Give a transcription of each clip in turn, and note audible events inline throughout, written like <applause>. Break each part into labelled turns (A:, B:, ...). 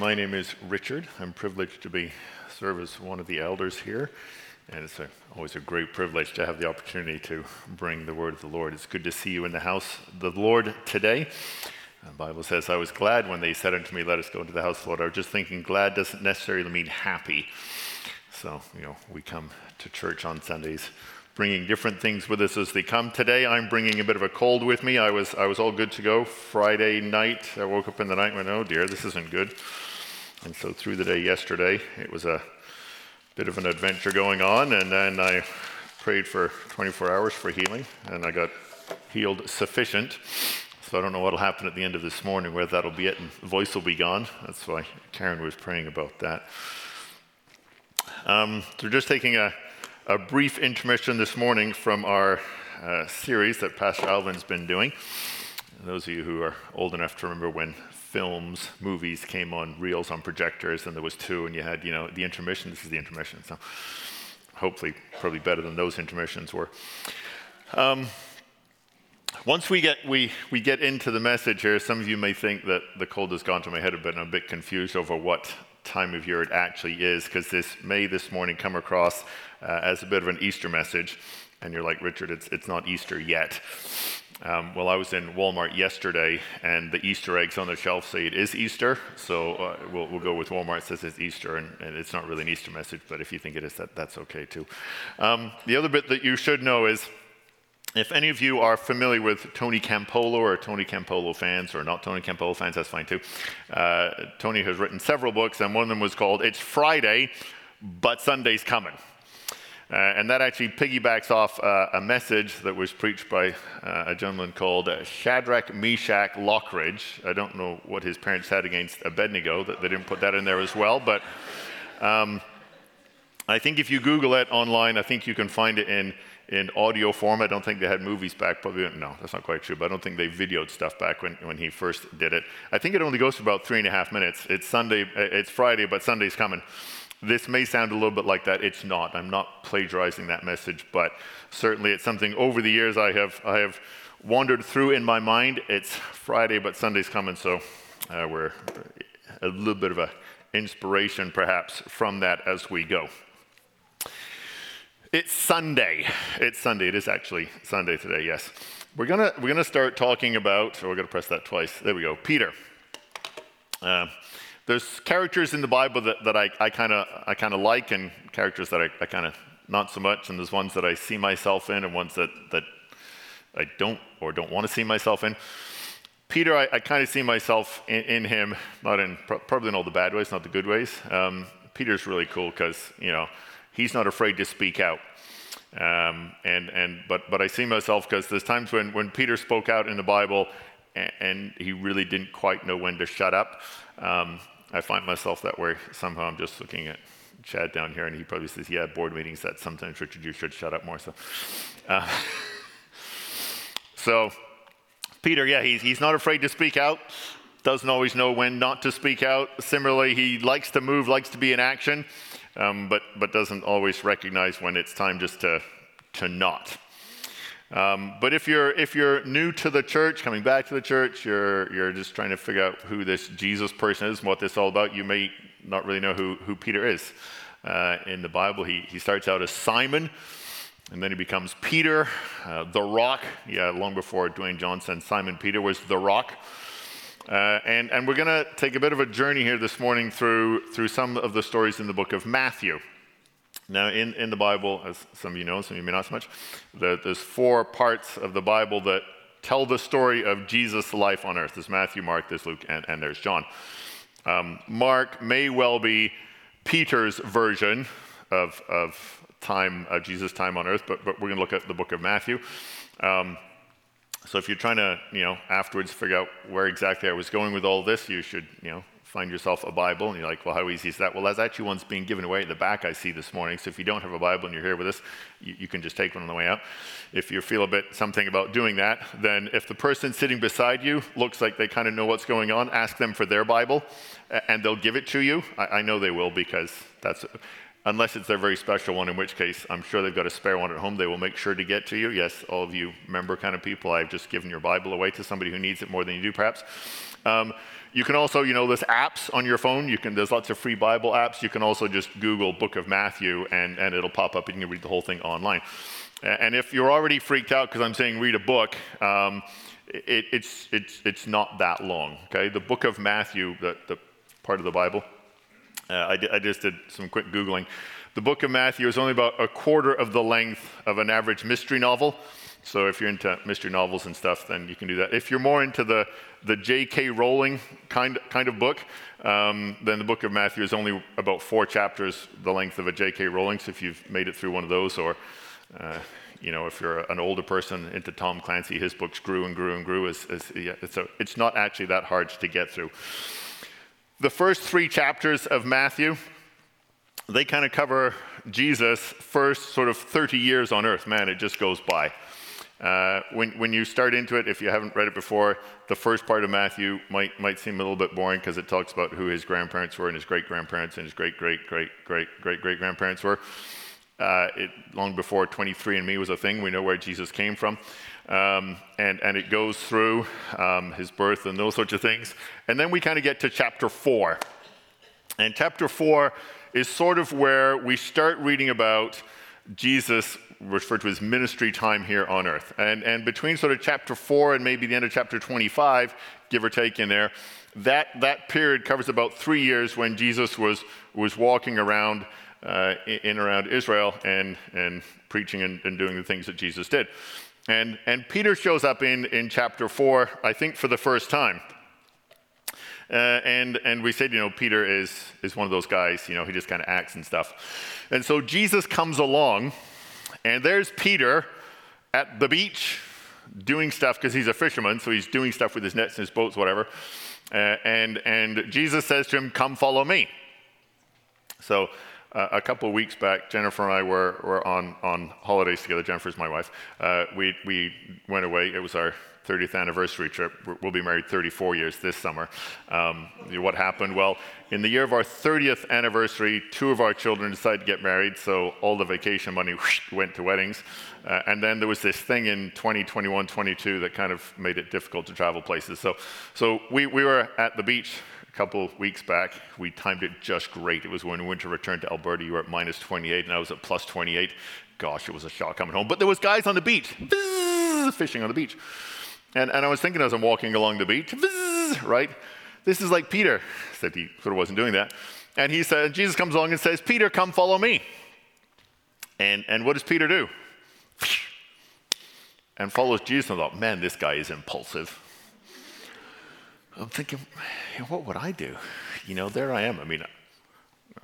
A: My name is Richard. I'm privileged to be serve as one of the elders here, and it's a, always a great privilege to have the opportunity to bring the word of the Lord. It's good to see you in the house of the Lord today. The Bible says, "I was glad when they said unto me, Let us go into the house of the Lord." I was just thinking, glad doesn't necessarily mean happy. So you know, we come to church on Sundays bringing different things with us as they come. Today, I'm bringing a bit of a cold with me. I was, I was all good to go Friday night. I woke up in the night and went, oh dear, this isn't good. And so through the day yesterday, it was a bit of an adventure going on. And then I prayed for 24 hours for healing, and I got healed sufficient. So I don't know what'll happen at the end of this morning, whether that'll be it and the voice will be gone. That's why Karen was praying about that. Um, so just taking a a brief intermission this morning from our uh, series that Pastor Alvin's been doing. Those of you who are old enough to remember when films, movies came on reels on projectors, and there was two, and you had, you know, the intermission. This is the intermission, so hopefully, probably better than those intermissions were. Um, once we get we we get into the message here, some of you may think that the cold has gone to my head a bit, and I'm a bit confused over what time of year it actually is, because this may this morning come across uh, as a bit of an Easter message. And you're like, Richard, it's, it's not Easter yet. Um, well, I was in Walmart yesterday, and the Easter eggs on the shelf say it is Easter. So uh, we'll, we'll, go with Walmart. Says it's Easter, and, and, it's not really an Easter message, but if you think it is, that, that's okay too. Um, the other bit that you should know is if any of you are familiar with Tony Campolo or Tony Campolo fans, or not Tony Campolo fans, that's fine too. Uh, Tony has written several books, and one of them was called It's Friday, but Sunday's Coming. Uh, and that actually piggybacks off uh, a message that was preached by uh, a gentleman called uh, Shadrach Meshach Lockridge. I don't know what his parents had against Abednego, that they didn't put that in there as well, but um, I think if you Google it online, I think you can find it in, in audio form. I don't think they had movies back. Probably, no, that's not quite true, but I don't think they videoed stuff back when, when he first did it. I think it only goes for about three and a half minutes. It's Sunday, it's Friday, but Sunday's coming. This may sound a little bit like that. It's not. I'm not plagiarizing that message, but certainly it's something over the years I have, I have wandered through in my mind. It's Friday, but Sunday's coming, so uh, we're a little bit of a inspiration perhaps from that as we go. It's Sunday. It's Sunday. It is actually Sunday today, yes. We're going we're gonna start talking about, oh, we're going to press that twice. There we go. Peter. Uh, there's characters in the Bible that, that I, kind of I kinda like and characters that I, I kind of not so much, and there's ones that I see myself in and ones that, that I don't or don't want to see myself in. Peter, I, I kind of see myself in, in, him, not in probably in all the bad ways, not the good ways. Um, Peter's really cool because you know he's not afraid to speak out. Um, and and but but I see myself because there's times when when Peter spoke out in the Bible and, and he really didn't quite know when to shut up. Um, I find myself that way. Somehow I'm just looking at Chad down here, and he probably says, "Yeah, board meetings. That sometimes Richard, you should shut up more." So, uh, <laughs> so Peter, yeah, he's he's not afraid to speak out. Doesn't always know when not to speak out. Similarly, he likes to move, likes to be in action, um, but but doesn't always recognize when it's time just to to not. Um, but if you're, if you're new to the church, coming back to the church, you're, you're just trying to figure out who this Jesus person is and what this is all about, you may not really know who, who Peter is. Uh, in the Bible, he, he starts out as Simon, and then he becomes Peter, uh, the rock. Yeah, long before Dwayne Johnson, Simon Peter was the rock. Uh, and, and we're going to take a bit of a journey here this morning through, through some of the stories in the book of Matthew. Now, in, in the Bible, as some of you know, some of you may not so much, the, there's four parts of the Bible that tell the story of Jesus' life on earth. There's Matthew, Mark, there's Luke, and, and there's John. Um, Mark may well be Peter's version of, of time, of Jesus' time on earth, but, but we're going to look at the book of Matthew. Um, so if you're trying to, you know, afterwards figure out where exactly I was going with all this, you should, you know, find yourself a Bible, and you're like, well, how easy is that? Well, that's actually one's being given away at the back, I see this morning. So if you don't have a Bible and you're here with us, you, you can just take one on the way out. If you feel a bit something about doing that, then if the person sitting beside you looks like they kind of know what's going on, ask them for their Bible, and they'll give it to you. I, I know they will because that's unless it's their very special one, in which case I'm sure they've got a spare one at home. They will make sure to get to you. Yes, all of you member kind of people, I've just given your Bible away to somebody who needs it more than you do, perhaps. Um, You can also, you know, there's apps on your phone. You can, there's lots of free Bible apps. You can also just Google Book of Matthew and, and it'll pop up and you can read the whole thing online. And if you're already freaked out because I'm saying read a book, um, it, it's, it's, it's not that long, okay? The book of Matthew, the, the part of the Bible, uh, I, I just did some quick Googling. The book of Matthew is only about a quarter of the length of an average mystery novel. So if you're into mystery novels and stuff, then you can do that. If you're more into the, the J.K. Rowling kind, kind of book, um, then the book of Matthew is only about four chapters the length of a J.K. Rowling. So if you've made it through one of those, or uh, you know, if you're an older person into Tom Clancy, his books grew and grew and grew. As, as, yeah, it's not actually that hard to get through. The first three chapters of Matthew, they kind of cover Jesus' first sort of 30 years on earth. Man, it just goes by. Uh, when, when you start into it, if you haven't read it before, the first part of Matthew might, might seem a little bit boring because it talks about who his grandparents were and his great grandparents and his great great great great great great grandparents were. Uh, it, long before 23andMe was a thing, we know where Jesus came from. Um, and, and it goes through um, his birth and those sorts of things. And then we kind of get to chapter four. And chapter four is sort of where we start reading about Jesus referred to as ministry time here on earth. And, and between sort of chapter 4 and maybe the end of chapter 25, give or take in there, that, that period covers about three years when Jesus was, was walking around uh, in around Israel and, and preaching and, and doing the things that Jesus did. And, and Peter shows up in, in chapter 4, I think, for the first time. Uh, and, and we said, you know, Peter is, is one of those guys, you know, he just kind of acts and stuff. And so Jesus comes along, and there's Peter at the beach doing stuff because he's a fisherman, so he's doing stuff with his nets and his boats, whatever. Uh, and, and Jesus says to him, Come follow me. So uh, a couple of weeks back, Jennifer and I were, were on, on holidays together. Jennifer's my wife. Uh, we, we went away. It was our 30th anniversary trip. We'll be married 34 years this summer. Um, what happened? Well, in the year of our 30th anniversary, two of our children decided to get married, so all the vacation money whoosh, went to weddings. Uh, and then there was this thing in 2021, 22 that kind of made it difficult to travel places. So, so we, we were at the beach a couple weeks back. We timed it just great. It was when winter returned to Alberta. You were at minus 28, and I was at plus 28. Gosh, it was a shock coming home. But there was guys on the beach, <laughs> fishing on the beach. And, and I was thinking as I'm walking along the beach, <laughs> right? This is like Peter, <laughs> said he sort of wasn't doing that. And he said, Jesus comes along and says, Peter, come follow me. And, and what does Peter do? And follows Jesus. And I thought, man, this guy is impulsive. I'm thinking, what would I do? You know, there I am. I mean,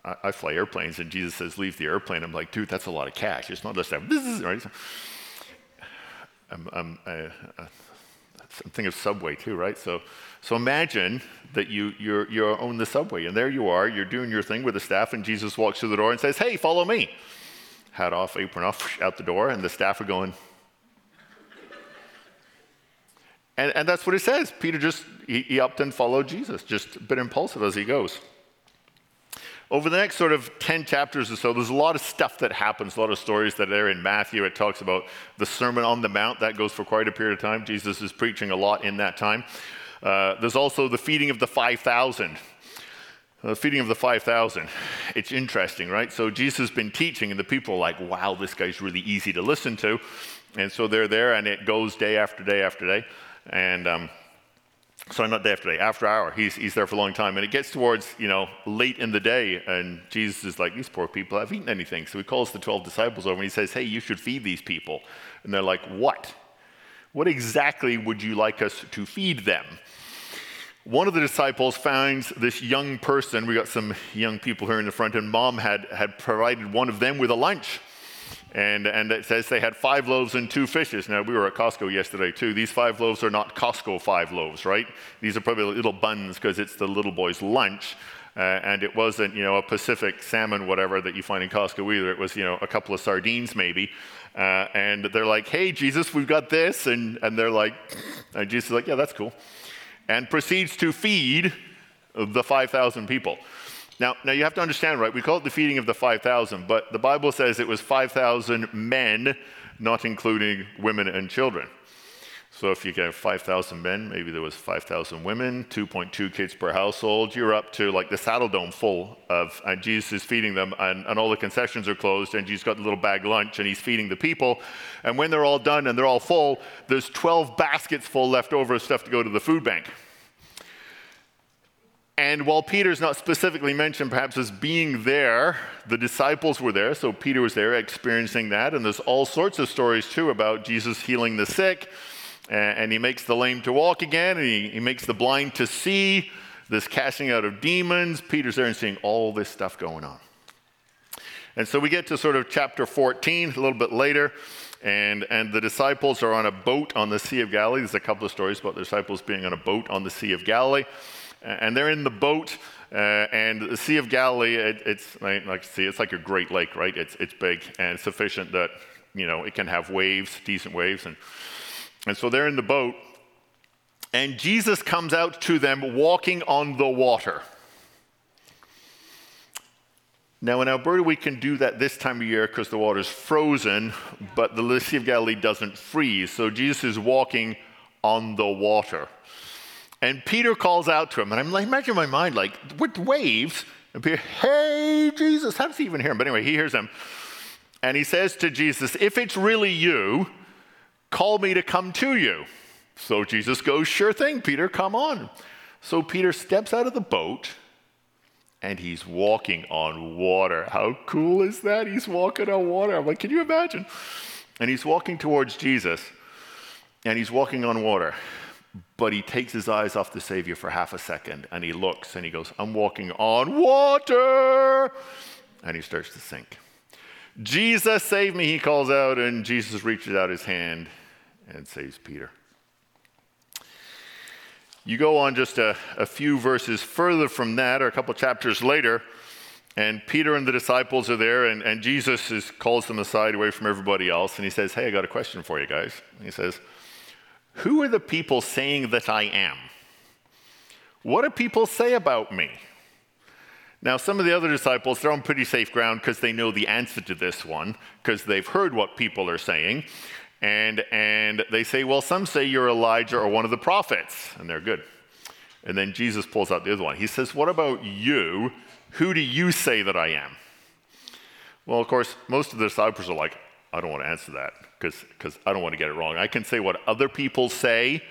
A: I, I, fly airplanes, and Jesus says, leave the airplane. I'm like, dude, that's a lot of cash. It's not just that, right? I'm, I'm, uh, I'm thinking of Subway too, right? So, so imagine that you, you're, you own the Subway, and there you are, you're doing your thing with the staff, and Jesus walks through the door and says, hey, follow me. Hat off, apron off, <laughs> out the door, and the staff are going, And, and that's what he says. Peter just, he, he upped and followed Jesus, just a bit impulsive as he goes. Over the next sort of 10 chapters or so, there's a lot of stuff that happens, a lot of stories that are in Matthew. It talks about the Sermon on the Mount, that goes for quite a period of time. Jesus is preaching a lot in that time. Uh, there's also the feeding of the 5,000. The feeding of the 5,000. It's interesting, right? So Jesus has been teaching, and the people are like, wow, this guy's really easy to listen to. And so they're there, and it goes day after day after day. And um, sorry, not day after day, after hour. He's, he's there for a long time. And it gets towards, you know, late in the day, and Jesus is like, these poor people haven't eaten anything. So he calls the 12 disciples over and he says, hey, you should feed these people. And they're like, what? What exactly would you like us to feed them? One of the disciples finds this young person. We got some young people here in the front, and mom had, had provided one of them with a lunch. And, and it says they had five loaves and two fishes. Now, we were at Costco yesterday too. These five loaves are not Costco five loaves, right? These are probably little buns because it's the little boy's lunch. Uh, and it wasn't, you know, a Pacific salmon, whatever, that you find in Costco either. It was, you know, a couple of sardines maybe. Uh, and they're like, hey, Jesus, we've got this. And, and they're like, and Jesus is like, yeah, that's cool. And proceeds to feed the 5,000 people. Now, now you have to understand, right? We call it the feeding of the 5,000, but the Bible says it was 5,000 men, not including women and children. So if you get 5,000 men, maybe there was 5,000 women, 2.2 kids per household, you're up to like the Saddledome full of, and Jesus is feeding them, and, and all the concessions are closed, and Jesus got the little bag lunch, and he's feeding the people. And when they're all done and they're all full, there's 12 baskets full left over of stuff to go to the food bank. And while Peter's not specifically mentioned perhaps as being there, the disciples were there, so Peter was there experiencing that. And there's all sorts of stories too about Jesus healing the sick and he makes the lame to walk again, and he, he makes the blind to see, this casting out of demons. Peter's there and seeing all this stuff going on. And so we get to sort of chapter 14, a little bit later, and, and the disciples are on a boat on the Sea of Galilee. There's a couple of stories about the disciples being on a boat on the Sea of Galilee. And they're in the boat, uh, and the Sea of Galilee, it, it's like, see, it's like a great lake, right? It's, it's big and sufficient that, you know, it can have waves, decent waves. And and so they're in the boat, and Jesus comes out to them walking on the water. Now, in Alberta, we can do that this time of year because the water's frozen, but the Sea of Galilee doesn't freeze. So Jesus is walking on the water. And Peter calls out to him, and I'm like, imagine in my mind, like, with waves, and Peter, hey, Jesus, how does he even hear him? But anyway, he hears him. And he says to Jesus, if it's really you, Call me to come to you. So Jesus goes, Sure thing, Peter, come on. So Peter steps out of the boat and he's walking on water. How cool is that? He's walking on water. I'm like, Can you imagine? And he's walking towards Jesus and he's walking on water. But he takes his eyes off the Savior for half a second and he looks and he goes, I'm walking on water. And he starts to sink. Jesus, save me, he calls out, and Jesus reaches out his hand and saves Peter. You go on just a, a few verses further from that, or a couple chapters later, and Peter and the disciples are there, and, and Jesus is, calls them aside away from everybody else, and he says, Hey, I got a question for you guys. And he says, Who are the people saying that I am? What do people say about me? Now, some of the other disciples, they're on pretty safe ground because they know the answer to this one, because they've heard what people are saying. And, and they say, Well, some say you're Elijah or one of the prophets. And they're good. And then Jesus pulls out the other one. He says, What about you? Who do you say that I am? Well, of course, most of the disciples are like, I don't want to answer that because I don't want to get it wrong. I can say what other people say,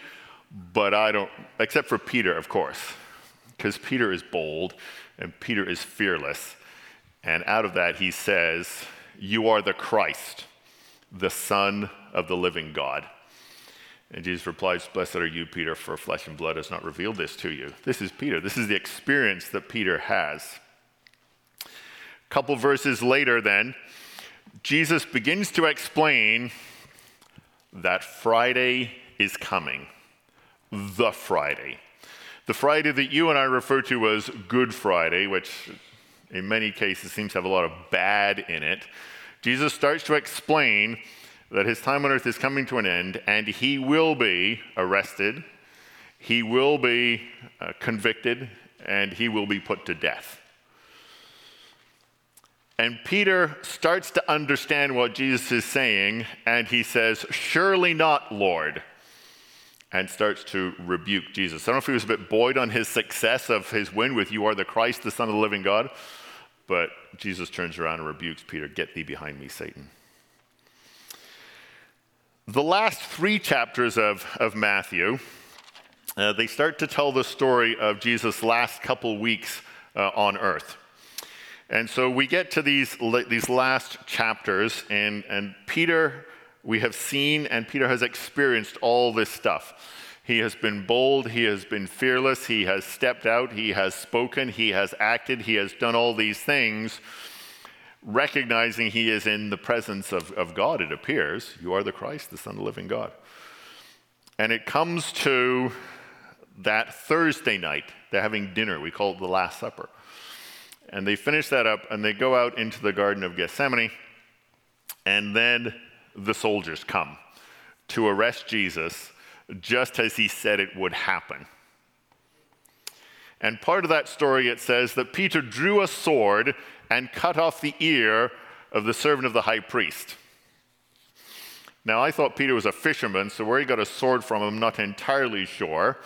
A: but I don't, except for Peter, of course, because Peter is bold and Peter is fearless. And out of that, he says, You are the Christ, the Son of the living God. And Jesus replies, Blessed are you, Peter, for flesh and blood has not revealed this to you. This is Peter. This is the experience that Peter has. A couple verses later, then, Jesus begins to explain that Friday is coming. The Friday. The Friday that you and I refer to as Good Friday, which in many cases seems to have a lot of bad in it, Jesus starts to explain that his time on earth is coming to an end and he will be arrested, he will be uh, convicted, and he will be put to death. And Peter starts to understand what Jesus is saying, and he says, Surely not, Lord and starts to rebuke Jesus. I don't know if he was a bit buoyed on his success of his win with You are the Christ, the Son of the living God, but Jesus turns around and rebukes Peter Get thee behind me, Satan. The last three chapters of, of Matthew, uh, they start to tell the story of Jesus' last couple weeks uh, on earth. And so we get to these, these last chapters, and, and Peter we have seen and Peter has experienced all this stuff. He has been bold, he has been fearless, he has stepped out, he has spoken, he has acted, he has done all these things, recognizing he is in the presence of, of God, it appears. You are the Christ, the Son of the living God. And it comes to that Thursday night, they're having dinner. We call it the Last Supper. And they finish that up and they go out into the Garden of Gethsemane. And then the soldiers come to arrest Jesus just as he said it would happen. And part of that story, it says that Peter drew a sword and cut off the ear of the servant of the high priest. Now, I thought Peter was a fisherman, so where he got a sword from, I'm not entirely sure.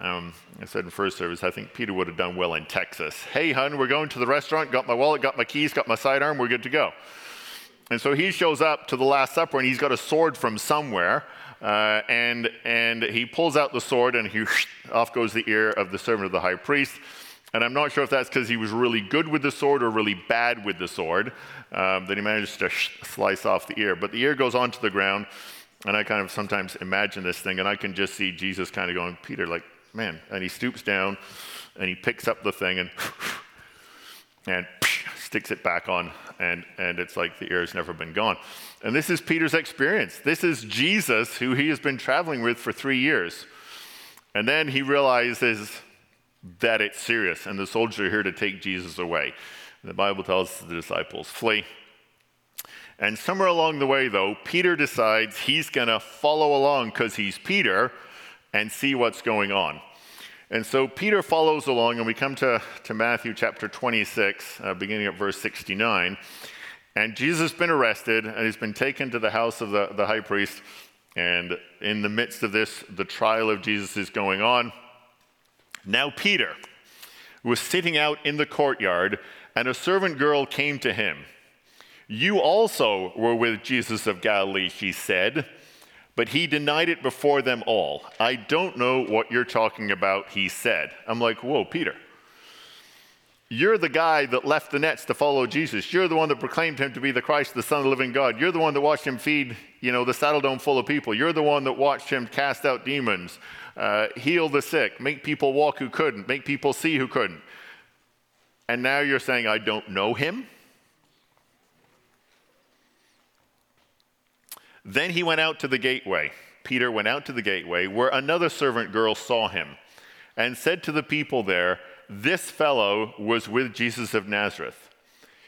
A: Um, I said in first service, I think Peter would have done well in Texas. Hey, hun, we're going to the restaurant, got my wallet, got my keys, got my sidearm, we're good to go. And so he shows up to the Last Supper and he's got a sword from somewhere. Uh, and, and he pulls out the sword and he <sniffs> off goes the ear of the servant of the high priest. And I'm not sure if that's because he was really good with the sword or really bad with the sword um, that he managed to slice off the ear. But the ear goes onto the ground, and I kind of sometimes imagine this thing, and I can just see Jesus kind of going, Peter, like, man. And he stoops down and he picks up the thing and, <laughs> and <laughs> sticks it back on, and, and it's like the ear has never been gone. And this is Peter's experience. This is Jesus, who he has been traveling with for three years. And then he realizes, that it's serious, and the soldiers are here to take Jesus away. The Bible tells the disciples, flee. And somewhere along the way, though, Peter decides he's going to follow along because he's Peter and see what's going on. And so Peter follows along, and we come to, to Matthew chapter 26, uh, beginning at verse 69. And Jesus has been arrested, and he's been taken to the house of the, the high priest. And in the midst of this, the trial of Jesus is going on. Now, Peter was sitting out in the courtyard, and a servant girl came to him. You also were with Jesus of Galilee, she said, but he denied it before them all. I don't know what you're talking about, he said. I'm like, whoa, Peter. You're the guy that left the nets to follow Jesus. You're the one that proclaimed him to be the Christ, the Son of the living God. You're the one that watched him feed, you know, the Saddledome full of people. You're the one that watched him cast out demons, uh, heal the sick, make people walk who couldn't, make people see who couldn't. And now you're saying, I don't know him? Then he went out to the gateway. Peter went out to the gateway where another servant girl saw him and said to the people there, This fellow was with Jesus of Nazareth.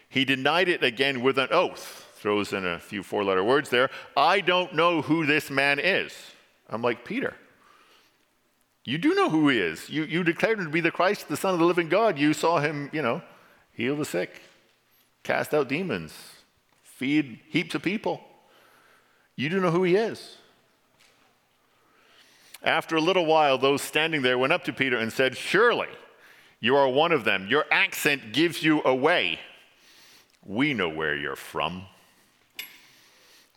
A: He denied it again with an oath, throws in a few four letter words there. I don't know who this man is. I'm like, Peter, you do know who he is. You, you declared him to be the Christ, the Son of the living God. You saw him, you know, heal the sick, cast out demons, feed heaps of people. You do know who he is. After a little while, those standing there went up to Peter and said, Surely you are one of them. Your accent gives you away. We know where you're from.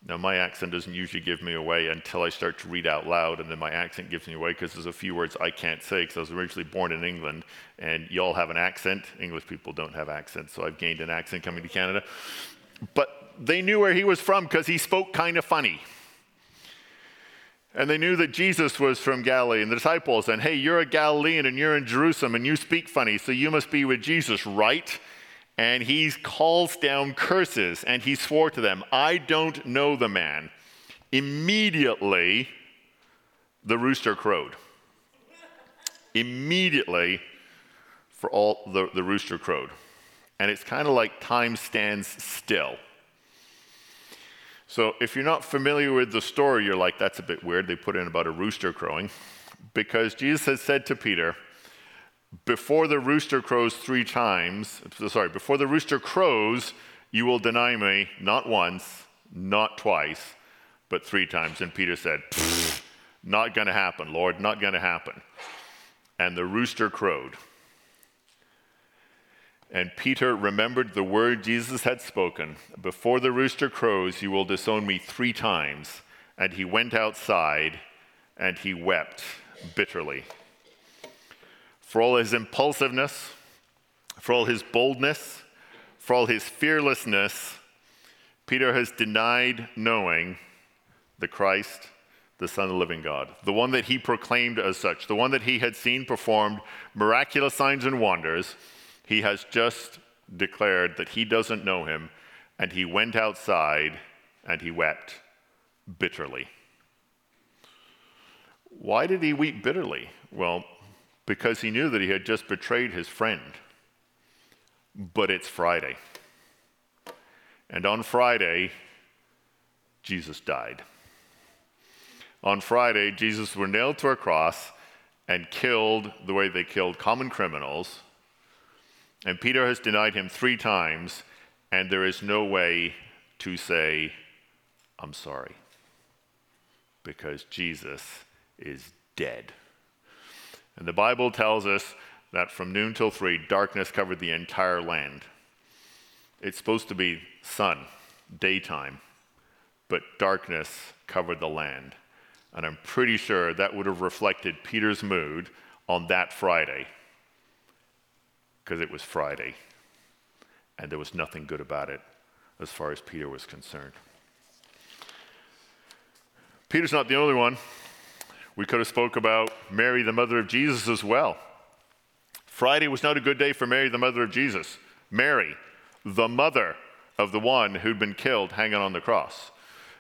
A: Now, my accent doesn't usually give me away until I start to read out loud, and then my accent gives me away because there's a few words I can't say because I was originally born in England, and y'all have an accent. English people don't have accents, so I've gained an accent coming to Canada. But they knew where he was from because he spoke kind of funny. And they knew that Jesus was from Galilee, and the disciples, and hey, you're a Galilean and you're in Jerusalem and you speak funny, so you must be with Jesus, right? and he calls down curses and he swore to them, I don't know the man. Immediately, the rooster crowed. Immediately, for all the, the rooster crowed. And it's kind of like time stands still. So if you're not familiar with the story, you're like, that's a bit weird. They put in about a rooster crowing. Because Jesus has said to Peter, before the rooster crows three times, sorry, before the rooster crows, you will deny me not once, not twice, but three times. And Peter said, Not going to happen, Lord, not going to happen. And the rooster crowed. And Peter remembered the word Jesus had spoken Before the rooster crows, you will disown me three times. And he went outside and he wept bitterly for all his impulsiveness, for all his boldness, for all his fearlessness, Peter has denied knowing the Christ, the Son of the living God, the one that he proclaimed as such, the one that he had seen performed miraculous signs and wonders. He has just declared that he doesn't know him, and he went outside and he wept bitterly. Why did he weep bitterly? Well, because he knew that he had just betrayed his friend. But it's Friday. And on Friday, Jesus died. On Friday, Jesus was nailed to a cross and killed the way they killed common criminals. And Peter has denied him three times, and there is no way to say, I'm sorry. because Jesus is dead. And the Bible tells us that from noon till three, darkness covered the entire land. It's supposed to be sun, daytime, but darkness covered the land. And I'm pretty sure that would have reflected Peter's mood on that Friday, because it was Friday, and there was nothing good about it as far as Peter was concerned. Peter's not the only one. We could have spoke about Mary, the mother of Jesus, as well. Friday was not a good day for Mary, the mother of Jesus. Mary, the mother of the one who'd been killed hanging on the cross.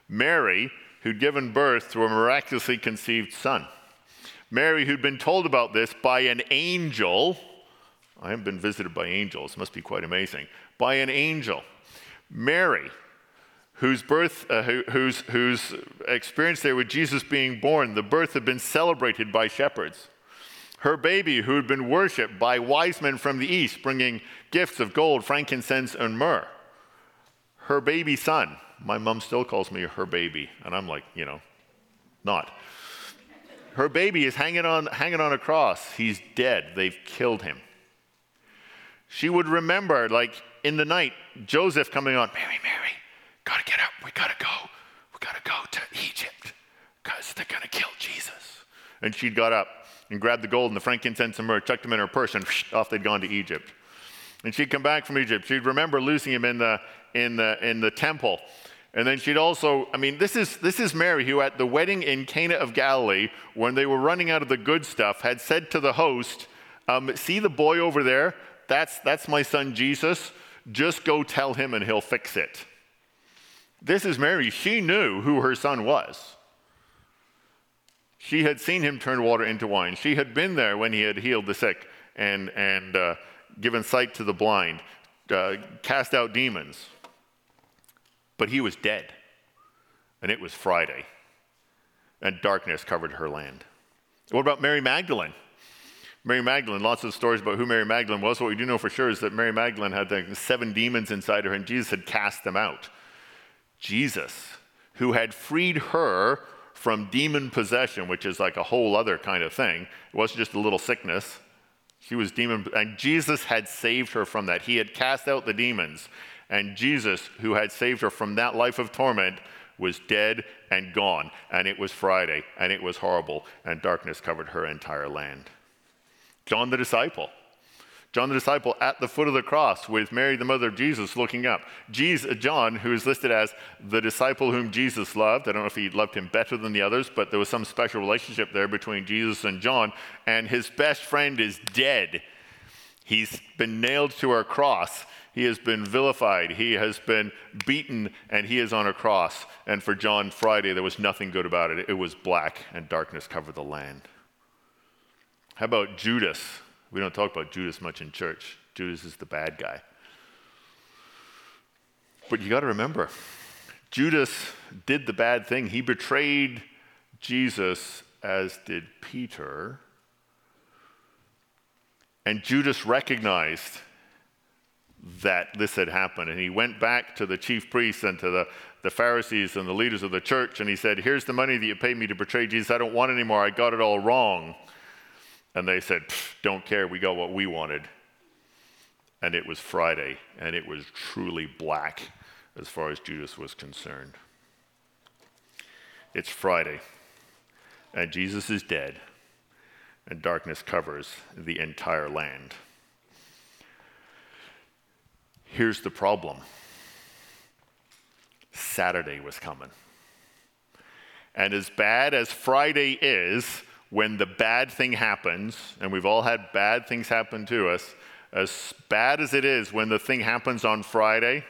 A: Mary, who'd given birth to a miraculously conceived son. Mary, who'd been told about this by an angel. I haven't been visited by angels, must be quite amazing. By an angel. Mary, whose birth, uh, who, whose, whose experience there with Jesus being born, the birth had been celebrated by shepherds. Her baby, who had been worshipped by wise men from the east, bringing gifts of gold, frankincense, and myrrh. Her baby son, my mom still calls me her baby, and I'm like, you know, not. Her baby is hanging on, hanging on a cross. He's dead. They've killed him. She would remember, like in the night, Joseph coming on, Mary, Mary, gotta get up. We gotta go. We gotta go to Egypt because they're gonna kill Jesus. And she'd got up and grabbed the gold and the frankincense and myrrh, chucked them in her purse, and off they'd gone to Egypt. And she'd come back from Egypt. She'd remember losing him in the, in the, in the temple. And then she'd also, I mean, this is, this is Mary, who at the wedding in Cana of Galilee, when they were running out of the good stuff, had said to the host, um, See the boy over there? That's, that's my son Jesus. Just go tell him and he'll fix it. This is Mary. She knew who her son was. She had seen him turn water into wine. She had been there when he had healed the sick and, and uh, given sight to the blind, uh, cast out demons. But he was dead, and it was Friday, and darkness covered her land. What about Mary Magdalene? Mary Magdalene, lots of stories about who Mary Magdalene was. What we do know for sure is that Mary Magdalene had the seven demons inside her, and Jesus had cast them out. Jesus, who had freed her from demon possession, which is like a whole other kind of thing, it wasn't just a little sickness. She was demon, and Jesus had saved her from that. He had cast out the demons. And Jesus, who had saved her from that life of torment, was dead and gone. And it was Friday, and it was horrible, and darkness covered her entire land. John the disciple. John the disciple at the foot of the cross with Mary, the mother of Jesus, looking up. Jesus, uh, John, who is listed as the disciple whom Jesus loved. I don't know if he loved him better than the others, but there was some special relationship there between Jesus and John. And his best friend is dead. He's been nailed to a cross. He has been vilified. He has been beaten, and he is on a cross. And for John Friday, there was nothing good about it. It was black, and darkness covered the land. How about Judas? We don't talk about Judas much in church. Judas is the bad guy. But you got to remember, Judas did the bad thing. He betrayed Jesus, as did Peter. And Judas recognized that this had happened. And he went back to the chief priests and to the, the Pharisees and the leaders of the church, and he said, Here's the money that you paid me to betray Jesus. I don't want it anymore. I got it all wrong. And they said, Don't care. We got what we wanted. And it was Friday, and it was truly black as far as Judas was concerned. It's Friday, and Jesus is dead, and darkness covers the entire land. Here's the problem Saturday was coming. And as bad as Friday is, when the bad thing happens, and we've all had bad things happen to us, as bad as it is when the thing happens on Friday,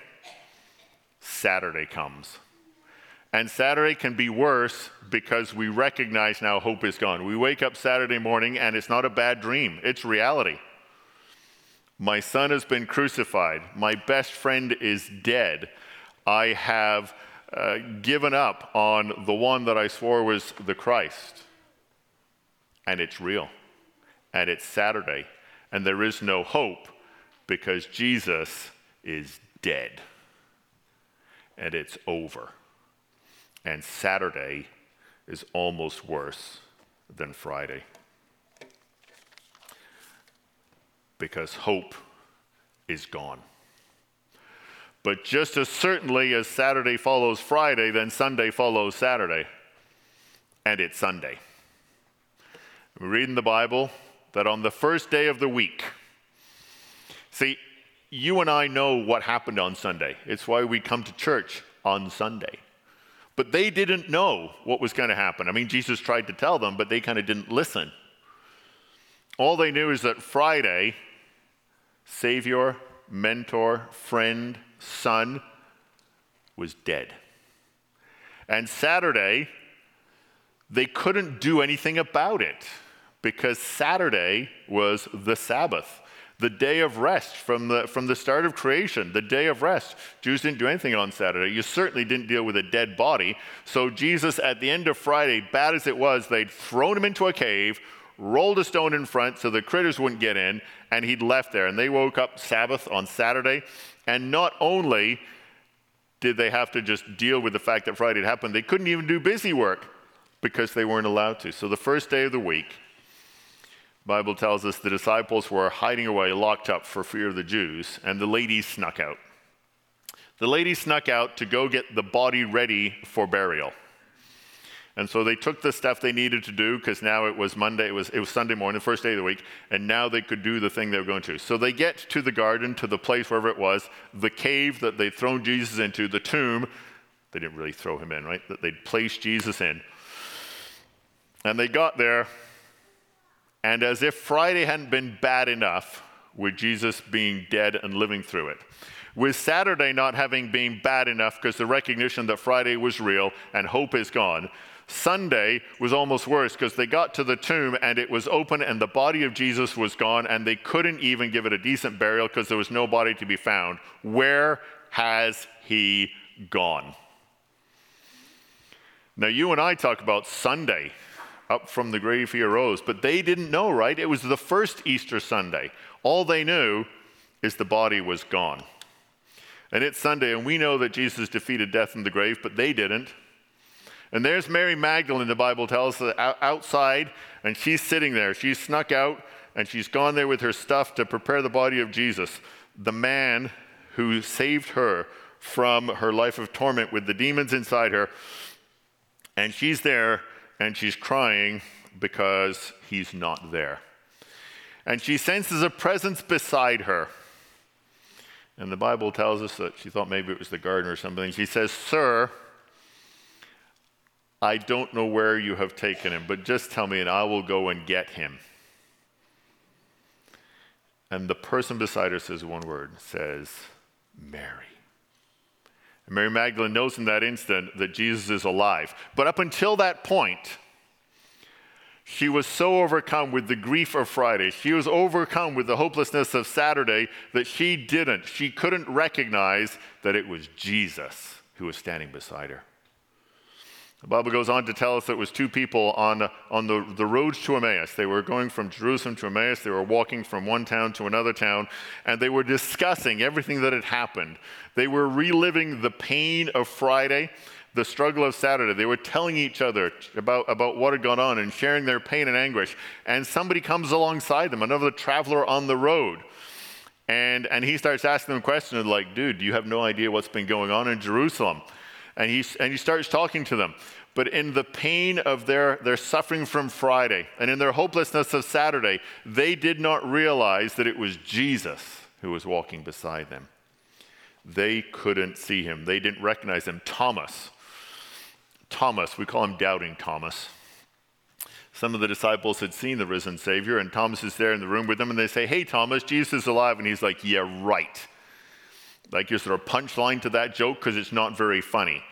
A: Saturday comes. And Saturday can be worse because we recognize now hope is gone. We wake up Saturday morning and it's not a bad dream, it's reality. My son has been crucified. My best friend is dead. I have uh, given up on the one that I swore was the Christ. And it's real. And it's Saturday. And there is no hope because Jesus is dead. And it's over. And Saturday is almost worse than Friday. Because hope is gone. But just as certainly as Saturday follows Friday, then Sunday follows Saturday. And it's Sunday. We read in the Bible that on the first day of the week, see, you and I know what happened on Sunday. It's why we come to church on Sunday. But they didn't know what was going to happen. I mean, Jesus tried to tell them, but they kind of didn't listen. All they knew is that Friday, Savior, mentor, friend, son, was dead. And Saturday, they couldn't do anything about it because Saturday was the Sabbath the day of rest from the, from the start of creation, the day of rest. Jews didn't do anything on Saturday. You certainly didn't deal with a dead body. So, Jesus, at the end of Friday, bad as it was, they'd thrown him into a cave, rolled a stone in front so the critters wouldn't get in, and he'd left there. And they woke up Sabbath on Saturday. And not only did they have to just deal with the fact that Friday had happened, they couldn't even do busy work because they weren't allowed to. So, the first day of the week, Bible tells us the disciples were hiding away, locked up for fear of the Jews, and the ladies snuck out. The ladies snuck out to go get the body ready for burial. And so they took the stuff they needed to do because now it was Monday, it was, it was Sunday morning, the first day of the week, and now they could do the thing they were going to. So they get to the garden, to the place wherever it was, the cave that they'd thrown Jesus into, the tomb. They didn't really throw him in, right? That they'd placed Jesus in. And they got there, and as if Friday hadn't been bad enough, with Jesus being dead and living through it, with Saturday not having been bad enough because the recognition that Friday was real and hope is gone, Sunday was almost worse because they got to the tomb and it was open and the body of Jesus was gone and they couldn't even give it a decent burial because there was no body to be found. Where has he gone? Now, you and I talk about Sunday up from the grave he arose. But they didn't know, right? It was the first Easter Sunday. All they knew is the body was gone. And it's Sunday, and we know that Jesus defeated death in the grave, but they didn't. And there's Mary Magdalene, the Bible tells us, outside, and she's sitting there. She's snuck out, and she's gone there with her stuff to prepare the body of Jesus, the man who saved her from her life of torment with the demons inside her. And she's there and she's crying because he's not there. And she senses a presence beside her. And the Bible tells us that she thought maybe it was the gardener or something. She says, Sir, I don't know where you have taken him, but just tell me and I will go and get him. And the person beside her says one word, says, Mary. And Mary Magdalene knows in that instant that Jesus is alive. But up until that point, she was so overcome with the grief of Friday, she was overcome with the hopelessness of Saturday that she didn't, she couldn't recognize that it was Jesus who was standing beside her. The Bible goes on to tell us that it was two people on, on the, the roads to Emmaus. They were going from Jerusalem to Emmaus. They were walking from one town to another town, and they were discussing everything that had happened. They were reliving the pain of Friday, the struggle of Saturday. They were telling each other about, about what had gone on and sharing their pain and anguish. And somebody comes alongside them, another traveler on the road. And, and he starts asking them questions like, dude, you have no idea what's been going on in Jerusalem and he, and he starts talking to them. But in the pain of their, their suffering from Friday and in their hopelessness of Saturday, they did not realize that it was Jesus who was walking beside them. They couldn't see him, they didn't recognize him. Thomas, Thomas, we call him Doubting Thomas. Some of the disciples had seen the risen Savior, and Thomas is there in the room with them, and they say, Hey, Thomas, Jesus is alive. And he's like, Yeah, right. Like your sort of punchline to that joke because it's not very funny.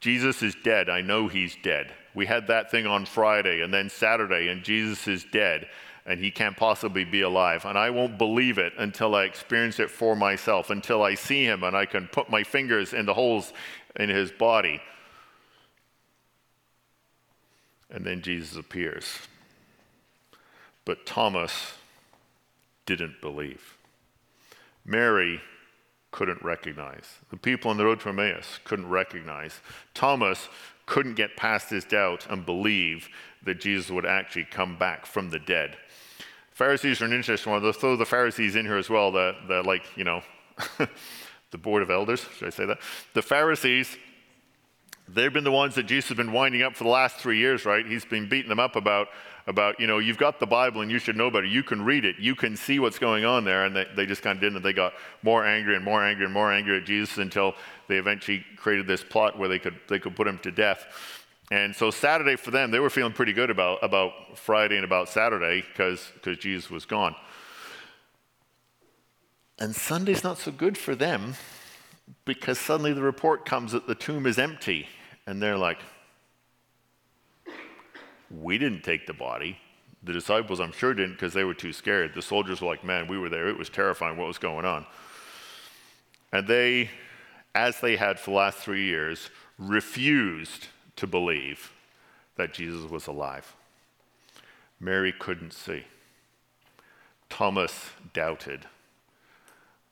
A: Jesus is dead. I know he's dead. We had that thing on Friday and then Saturday, and Jesus is dead and he can't possibly be alive. And I won't believe it until I experience it for myself, until I see him and I can put my fingers in the holes in his body. And then Jesus appears. But Thomas didn't believe. Mary couldn't recognize. The people on the road to Emmaus couldn't recognize. Thomas couldn't get past his doubt and believe that Jesus would actually come back from the dead. Pharisees are an interesting one. Let's throw the Pharisees in here as well, the, the like, you know, <laughs> the board of elders, should I say that? The Pharisees, they've been the ones that Jesus has been winding up for the last three years, right? He's been beating them up about, about, you know, you've got the Bible and you should know better. You can read it. You can see what's going on there. And they, they just kind of didn't. They got more angry and more angry and more angry at Jesus until they eventually created this plot where they could, they could put him to death. And so Saturday for them, they were feeling pretty good about, about Friday and about Saturday because Jesus was gone. And Sunday's not so good for them because suddenly the report comes that the tomb is empty. And they're like, we didn't take the body. The disciples, I'm sure, didn't because they were too scared. The soldiers were like, man, we were there. It was terrifying what was going on. And they, as they had for the last three years, refused to believe that Jesus was alive. Mary couldn't see. Thomas doubted.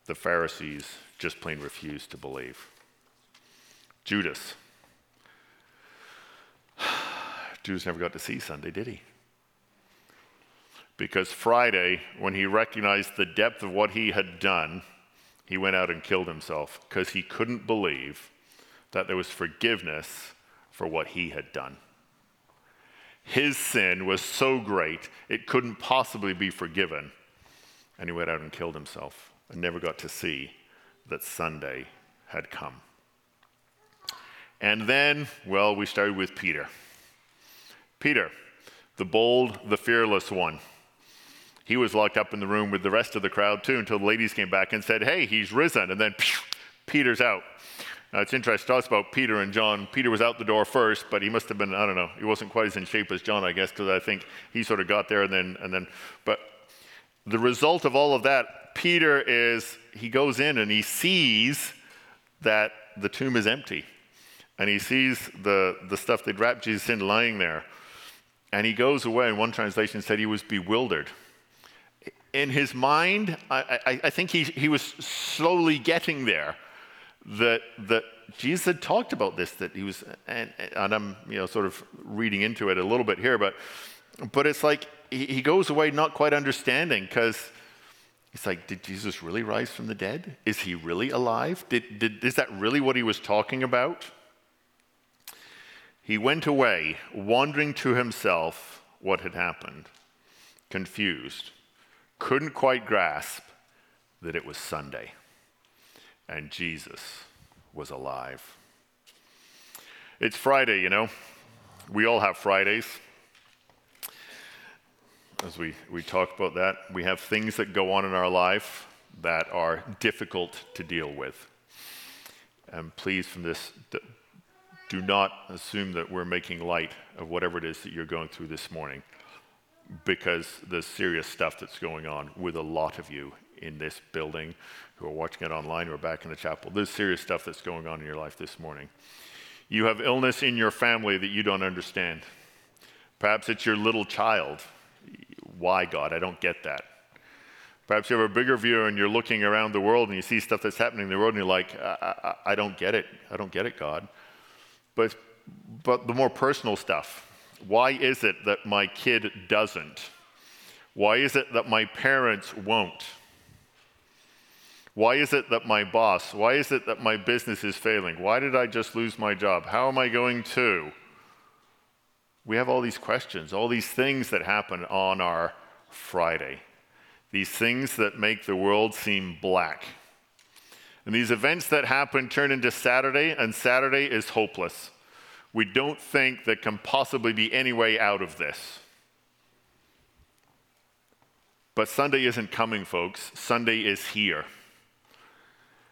A: The Pharisees just plain refused to believe. Judas. <sighs> Judas never got to see Sunday, did he? Because Friday, when he recognized the depth of what he had done, he went out and killed himself because he couldn't believe that there was forgiveness for what he had done. His sin was so great, it couldn't possibly be forgiven. And he went out and killed himself and never got to see that Sunday had come. And then, well, we started with Peter. Peter, the bold, the fearless one. He was locked up in the room with the rest of the crowd too until the ladies came back and said, Hey, he's risen. And then phew, Peter's out. Now, it's interesting to us about Peter and John. Peter was out the door first, but he must have been, I don't know, he wasn't quite as in shape as John, I guess, because I think he sort of got there and then, and then, but the result of all of that, Peter is, he goes in and he sees that the tomb is empty. And he sees the, the stuff they'd wrapped Jesus in lying there. And he goes away, and one translation said he was bewildered. In his mind, I, I, I think he, he was slowly getting there that, that Jesus had talked about this, that he was, and, and I'm you know, sort of reading into it a little bit here, but, but it's like he, he goes away not quite understanding because he's like, did Jesus really rise from the dead? Is he really alive? Did, did, is that really what he was talking about? He went away, wondering to himself what had happened, confused, couldn't quite grasp that it was Sunday and Jesus was alive. It's Friday, you know. We all have Fridays. As we, we talk about that, we have things that go on in our life that are difficult to deal with. And please, from this, do not assume that we're making light of whatever it is that you're going through this morning, because there's serious stuff that's going on with a lot of you in this building, who are watching it online, are back in the chapel. There's serious stuff that's going on in your life this morning. You have illness in your family that you don't understand. Perhaps it's your little child. Why, God? I don't get that. Perhaps you have a bigger view and you're looking around the world and you see stuff that's happening in the world and you're like, I, I, I don't get it. I don't get it, God. But, but the more personal stuff. Why is it that my kid doesn't? Why is it that my parents won't? Why is it that my boss, why is it that my business is failing? Why did I just lose my job? How am I going to? We have all these questions, all these things that happen on our Friday, these things that make the world seem black. And these events that happen turn into Saturday, and Saturday is hopeless. We don't think there can possibly be any way out of this. But Sunday isn't coming, folks. Sunday is here.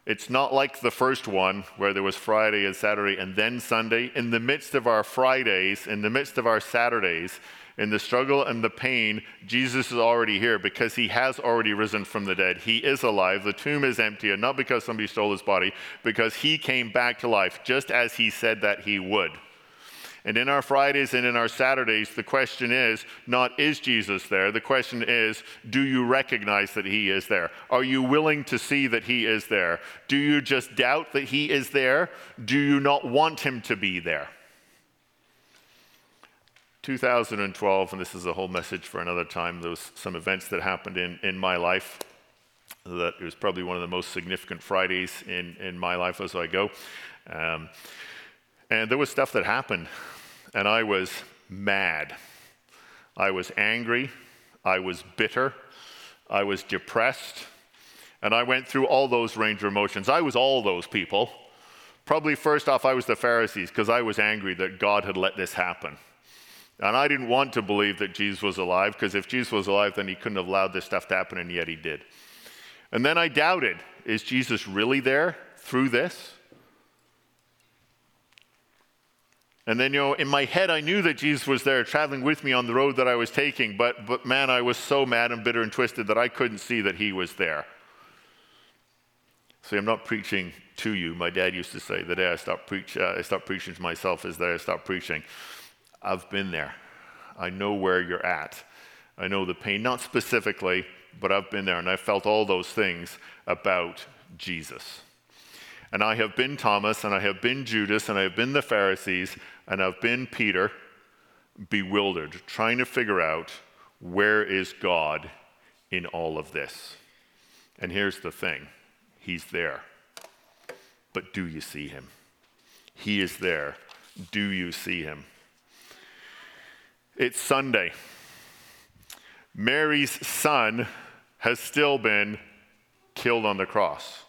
A: It's not like the first one where there was Friday and Saturday and then Sunday. In the midst of our Fridays, in the midst of our Saturdays, in the struggle and the pain, Jesus is already here because he has already risen from the dead. He is alive. The tomb is empty, and not because somebody stole his body, because he came back to life just as he said that he would. And in our Fridays and in our Saturdays, the question is not is Jesus there? The question is do you recognize that he is there? Are you willing to see that he is there? Do you just doubt that he is there? Do you not want him to be there? 2012, and this is a whole message for another time, there was some events that happened in, in my life that it was probably one of the most significant Fridays in, in my life as I go. Um, and there was stuff that happened, and I was mad. I was angry. I was bitter. I was depressed. And I went through all those range of emotions. I was all those people. Probably first off, I was the Pharisees because I was angry that God had let this happen. And I didn't want to believe that Jesus was alive because if Jesus was alive, then he couldn't have allowed this stuff to happen, and yet he did. And then I doubted is Jesus really there through this? And then, you know, in my head, I knew that Jesus was there traveling with me on the road that I was taking, but, but man, I was so mad and bitter and twisted that I couldn't see that he was there. See, I'm not preaching to you. My dad used to say, the day I stopped, preach, uh, I stopped preaching to myself is the day I stopped preaching. I've been there. I know where you're at. I know the pain, not specifically, but I've been there and I've felt all those things about Jesus. And I have been Thomas, and I have been Judas, and I have been the Pharisees, and I've been Peter, bewildered, trying to figure out where is God in all of this. And here's the thing He's there. But do you see Him? He is there. Do you see Him? It's Sunday. Mary's son has still been killed on the cross.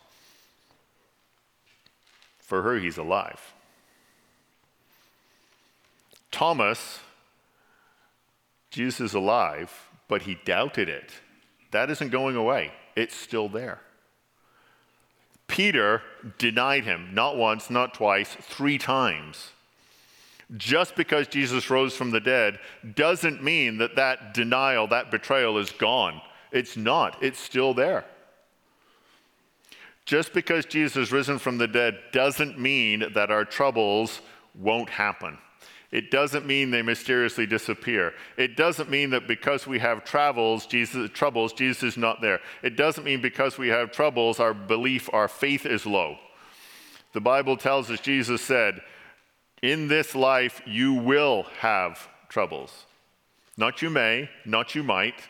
A: For her, he's alive. Thomas, Jesus is alive, but he doubted it. That isn't going away, it's still there. Peter denied him, not once, not twice, three times. Just because Jesus rose from the dead doesn't mean that that denial, that betrayal is gone. It's not, it's still there. Just because Jesus is risen from the dead doesn't mean that our troubles won't happen. It doesn't mean they mysteriously disappear. It doesn't mean that because we have travels, Jesus, troubles, Jesus is not there. It doesn't mean because we have troubles, our belief, our faith is low. The Bible tells us, Jesus said, in this life you will have troubles. Not you may, not you might.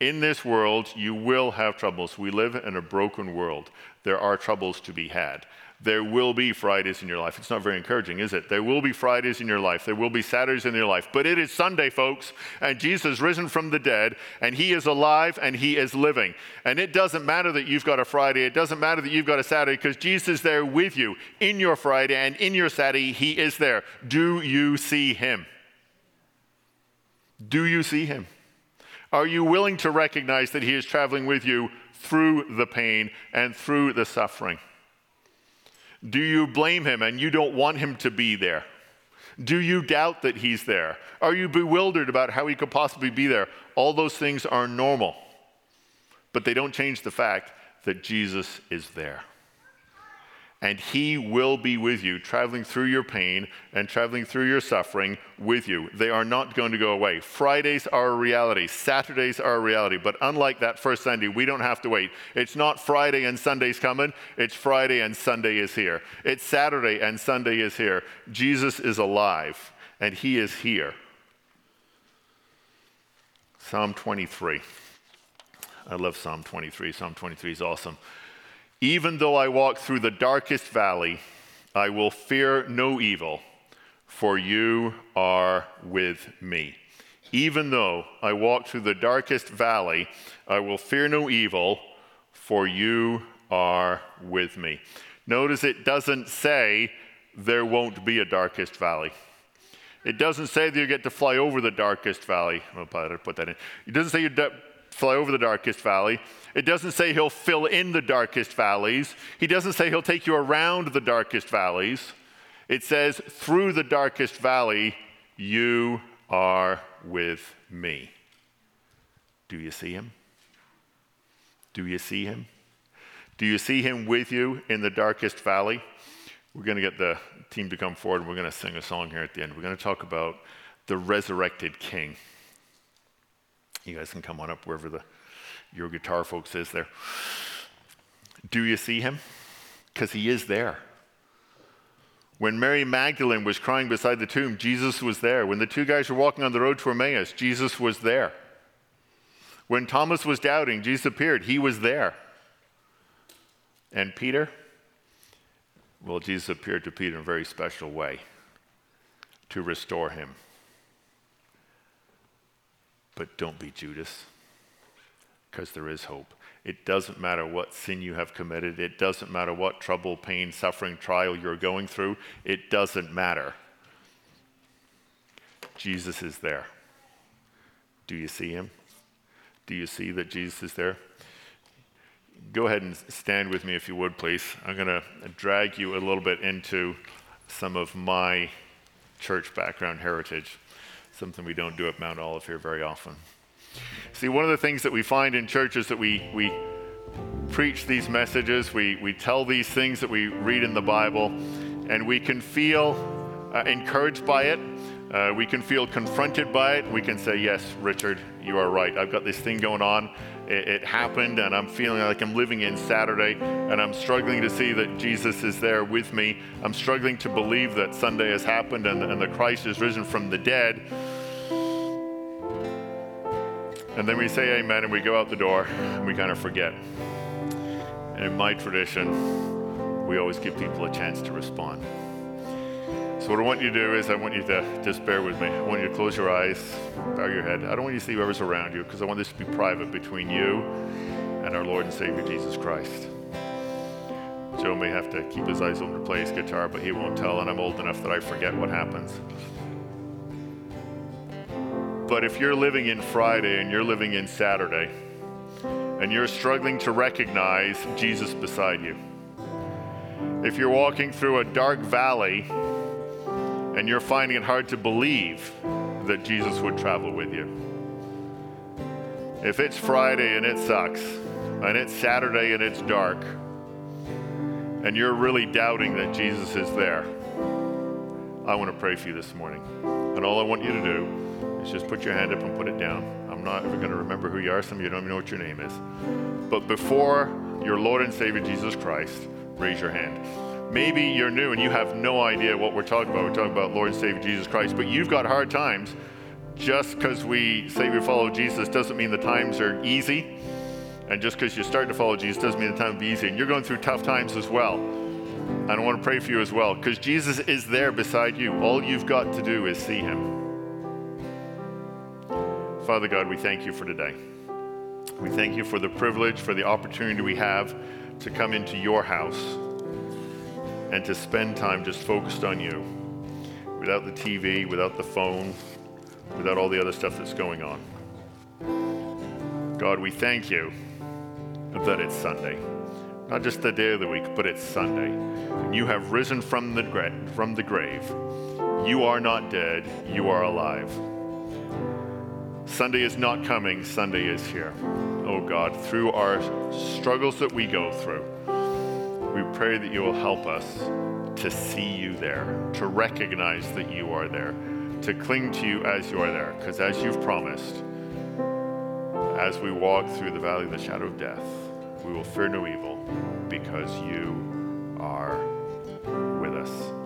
A: In this world you will have troubles. We live in a broken world. There are troubles to be had. There will be Fridays in your life. It's not very encouraging, is it? There will be Fridays in your life. There will be Saturdays in your life. But it is Sunday, folks, and Jesus risen from the dead, and he is alive and he is living. And it doesn't matter that you've got a Friday, it doesn't matter that you've got a Saturday, because Jesus is there with you in your Friday and in your Saturday. He is there. Do you see him? Do you see him? Are you willing to recognize that he is traveling with you through the pain and through the suffering? Do you blame him and you don't want him to be there? Do you doubt that he's there? Are you bewildered about how he could possibly be there? All those things are normal, but they don't change the fact that Jesus is there and He will be with you, traveling through your pain and traveling through your suffering with you. They are not going to go away. Fridays are a reality, Saturdays are a reality, but unlike that first Sunday, we don't have to wait. It's not Friday and Sunday's coming, it's Friday and Sunday is here. It's Saturday and Sunday is here. Jesus is alive and He is here. Psalm 23. I love Psalm 23. Psalm 23 is awesome. Even though I walk through the darkest valley, I will fear no evil, for you are with me. Even though I walk through the darkest valley, I will fear no evil, for you are with me. Notice it doesn't say there won't be a darkest valley. It doesn't say that you get to fly over the darkest valley. I'll put that in. It doesn't say you fly over the darkest valley. It doesn't say he'll fill in the darkest valleys. He doesn't say he'll take you around the darkest valleys. It says, through the darkest valley, you are with me. Do you see him? Do you see him? Do you see him with you in the darkest valley? We're going to get the team to come forward and we're going to sing a song here at the end. We're going to talk about the resurrected king. You guys can come on up wherever the, your guitar folks is there. Do you see him? Because he is there. When Mary Magdalene was crying beside the tomb, Jesus was there. When the two guys were walking on the road to Emmaus, Jesus was there. When Thomas was doubting, Jesus appeared. He was there. And Peter? Well, Jesus appeared to Peter in a very special way to restore him. But don't be Judas, because there is hope. It doesn't matter what sin you have committed. It doesn't matter what trouble, pain, suffering, trial you're going through. It doesn't matter. Jesus is there. Do you see him? Do you see that Jesus is there? Go ahead and stand with me if you would, please. I'm going to drag you a little bit into some of my church background heritage, something we don't do at Mount Olive here very often. See, one of the things that we find in church is that we, we preach these messages, we, we tell these things that we read in the Bible, and we can feel uh, encouraged by it. Uh, we can feel confronted by it. We can say, Yes, Richard, you are right. I've got this thing going on. It, it, happened, and I'm feeling like I'm living in Saturday, and I'm struggling to see that Jesus is there with me. I'm struggling to believe that Sunday has happened and, and that Christ is risen from the dead. And then we say amen and we go out the door and we kind of forget. And in my tradition, we always give people a chance to respond. What I want you to do is, I want you to just bear with me. I want you to close your eyes, bow your head. I don't want you to see whoever's around you because I want this to be private between you and our Lord and Savior Jesus Christ. Joe may have to keep his eyes open to play his guitar, but he won't tell, and I'm old enough that I forget what happens. But if you're living in Friday and you're living in Saturday, and you're struggling to recognize Jesus beside you, if you're walking through a dark valley and you're finding it hard to believe that Jesus would travel with you, if it's Friday and it sucks, and it's Saturday and it's dark, and you're really doubting that Jesus is there, I want to pray for you this morning. And all I want you to do is just put your hand up and put it down. I'm not ever going to remember who you are. Some of you don't even know what your name is. But before your Lord and Savior Jesus Christ, raise your hand. Maybe you're new and you have no idea what we're talking about. We're talking about Lord and Savior Jesus Christ, but you've got hard times. Just because we say we follow Jesus doesn't mean the times are easy. And just because you start to follow Jesus doesn't mean the time will be easy. And you're going through tough times as well. And I want to pray for you as well because Jesus is there beside you. All you've got to do is see him. Father God, we thank you for today. We thank you for the privilege, for the opportunity we have to come into your house and to spend time just focused on you without the TV, without the phone, without all the other stuff that's going on. God, we thank you that it's Sunday. Not just the day of the week, but it's Sunday. And you have risen from the, gra- from the grave. You are not dead, you are alive. Sunday is not coming, Sunday is here. Oh God, through our struggles that we go through, we pray that you will help us to see you there, to recognize that you are there, to cling to you as you are there. Because as you've promised, as we walk through the valley of the shadow of death, we will fear no evil because you are with us.